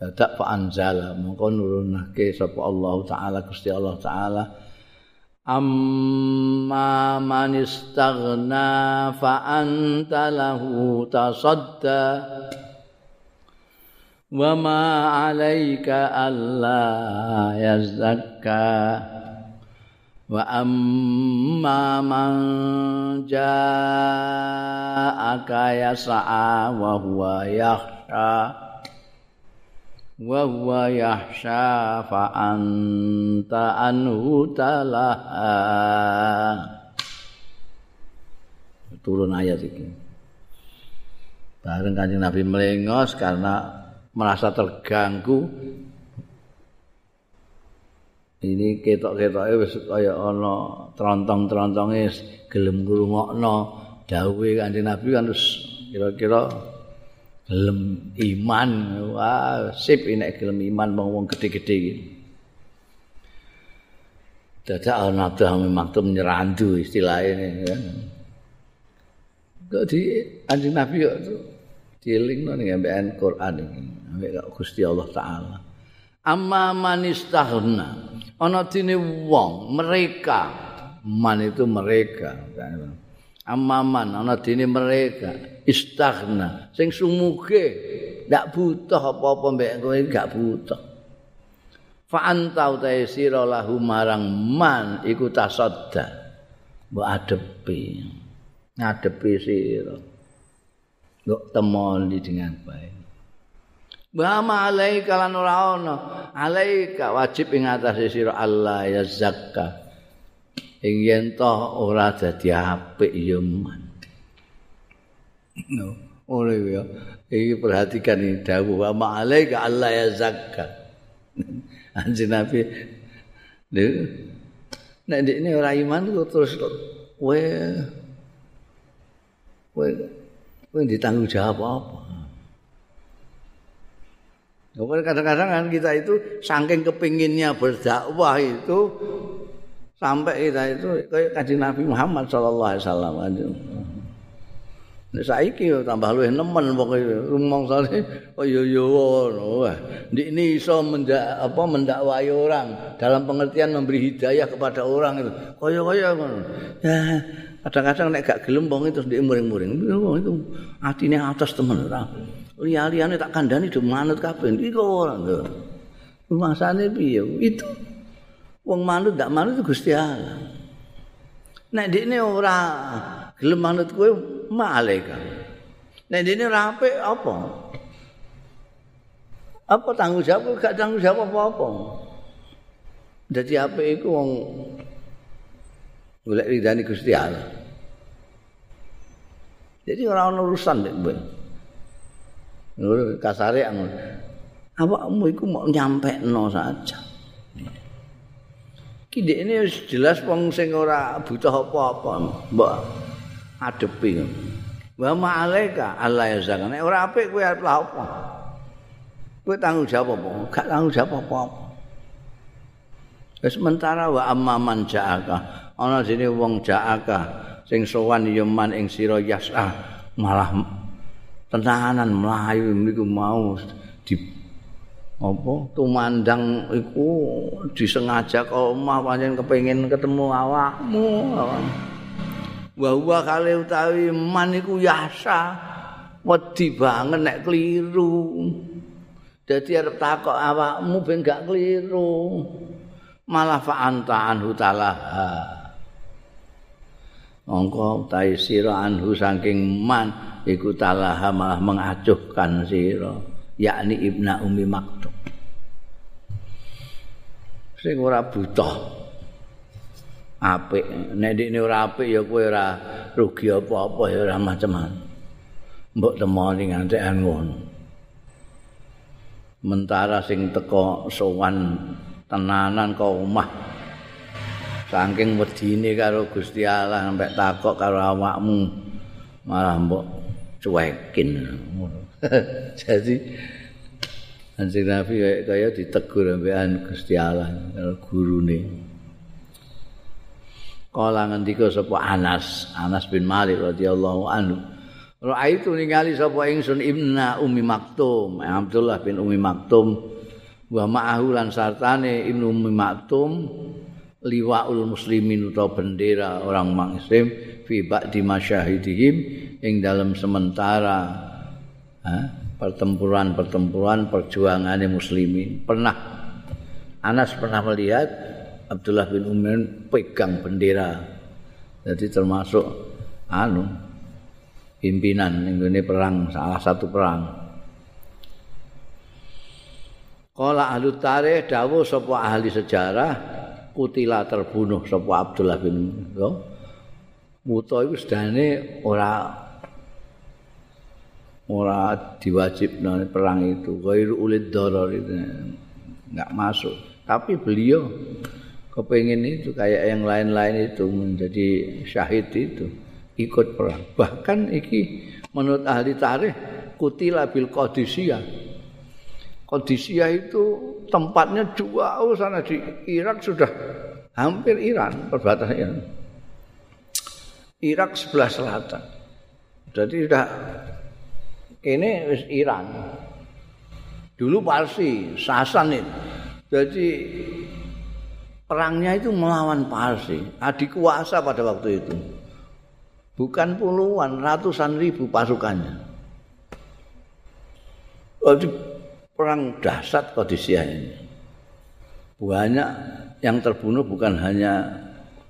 Tak fa'anzala mongko nurunake sapa Allah taala Gusti Allah taala amma man istaghna fa anta lahu tasadda wa ma alayka alla yazakka wa amma man ja'aka yas'a wa huwa yakhsha wa huwa yahsha fa anta anhu talaha. Turun ayat iki bareng kanjeng Nabi melengos karena merasa terganggu ini ketok-ketoke wis kaya ana trontong-trontonge gelem ngrungokno dawuhe kanjeng Nabi kan terus kira-kira gelem iman wah sip nek gelem iman wong-wong gedhe-gedhe iki dadak ana tuh maktum nyerandu istilahnya ya. Kok di anjing Nabi kok dielingno ning Quran iki ambek Gusti Allah taala. Amma man istaghna. Ana dene wong mereka man itu mereka. Amaman ana dene mereka istaghna sing sumuge ndak butuh apa-apa mbek kowe gak butuh. Fa anta utaisira lahu marang man iku tasadda. Mbok adepi. Ngadepi sira. Mbok temoni dengan baik. Bama alaika lan ora ana. Alaika wajib ing atase sira Allah ya zakka. ing yen ora dadi apik ya man. No, ora ya. Iki perhatikan ini dawuh wa ma'alaika Allah ya zakka. Anjir Nabi nek ini ora iman kok terus kowe kowe ditanggung jawab apa? Kadang-kadang kan kita itu saking kepinginnya berdakwah itu sampai kita itu kayak kaji Nabi Muhammad Shallallahu Alaihi Wasallam Nek saiki tambah luwih nemen pokoke rumangsane kaya yo ngono. Ndik ini iso mendak apa mendakwai orang dalam pengertian memberi hidayah kepada orang itu. Kaya-kaya ngono. Ya, kadang-kadang nek gak gelem wong itu ndik muring-muring. Wong itu atine atas temen ora. Liya-liyane tak kandhani do manut kabeh. Iki ora. Rumangsane piye? Itu wong manut ndak manut Gusti Allah. Nek ndikne ora gelem manut kowe malaikat. Nek dene rapi apa? Apa tanggung jawab gak tanggung jawab apa-apa. Dadi apik iku wong golek ridani Gusti Allah. Jadi ora ono urusan kowe. Ngono kasare ngono. Awakmu iku mau nyampe no saja. Kini ini jelas wong sing ora butuh apa-apa, mbak adepi. Wa ma'alaika Allah ya zakan. Ora apik kowe arep apa? Kowe tanggung jawab apa? Gak tanggung jawab apa-apa. Wis sementara wa amman ja'aka. Ana sini wong ja'aka sing sowan ya man ing sira yasa malah tenanan mlayu niku mau di apa tumandang iku disengaja kok omah pancen kepengin ketemu awakmu. awakmu. wa huwa kale utawi man iku yasa wedi banget nek kliru dadi arep takok awakmu ben gak kliru malah fa anta anhu talaha mongko utawi sira anhu saking man iku talaha malah mengacuhkan sira yakni ibna umi maktub sing ora butuh. Apik nek ndekne ora apik ya kowe ora rugi apa-apa ya ora macam-macam mbok temoni ngantekan ngono. Mentara sing teko sowan tenanan ka omah saking wedine karo Gusti Allah sampai takok karo awakmu malah mbok cuekin jadi Anjing Nabi kaya ditegur ambekan Gusti Allah karo gurune. Kala ngendika sapa Anas, Anas bin Malik radhiyallahu anhu. Ra'aitu ningali sapa ingsun Ibna Ummi Maktum, Abdullah bin Ummi Maktum wa ma'ahu lan sartane Ibnu Ummi Maktum liwaul muslimin utawa bendera orang muslim fi ba'di masyahidihim ing dalam sementara pertempuran-pertempuran perjuangannya muslimin pernah Anas pernah melihat Abdullah bin Umar pegang bendera. Jadi termasuk anu pimpinan ini perang salah satu perang. Kala ahli tarikh dawuh sapa ahli sejarah kutila terbunuh sapa Abdullah bin Umar. Muto iku sedane ora ora diwajibno perang itu. Ghairu ulid darar itu enggak masuk. Tapi beliau kepengen itu kayak yang lain-lain itu menjadi syahid itu ikut perang bahkan iki menurut ahli tarikh kutila bil qadisiyah qadisiyah itu tempatnya jauh sana di Irak sudah hampir Iran perbatasannya. Irak sebelah selatan. Jadi sudah ini Iran. Dulu Parsi Sasan itu. Jadi perangnya itu melawan Parsi, adik kuasa pada waktu itu. Bukan puluhan, ratusan ribu pasukannya. Jadi perang dahsyat Kodisia ini. Banyak yang terbunuh bukan hanya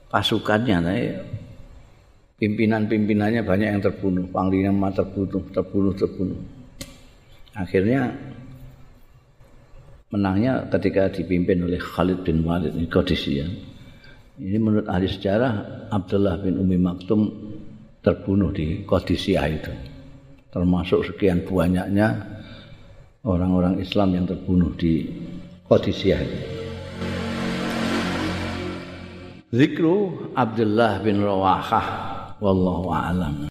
pasukannya, tapi pimpinan-pimpinannya banyak yang terbunuh, panglima terbunuh, terbunuh, terbunuh. Akhirnya menangnya ketika dipimpin oleh Khalid bin Walid ini Qadisiyah. Ini menurut ahli sejarah Abdullah bin Umi Maktum terbunuh di Qadisiyah itu. Termasuk sekian banyaknya orang-orang Islam yang terbunuh di Qadisiyah itu. Zikru Abdullah bin Rawahah wallahu a'lam.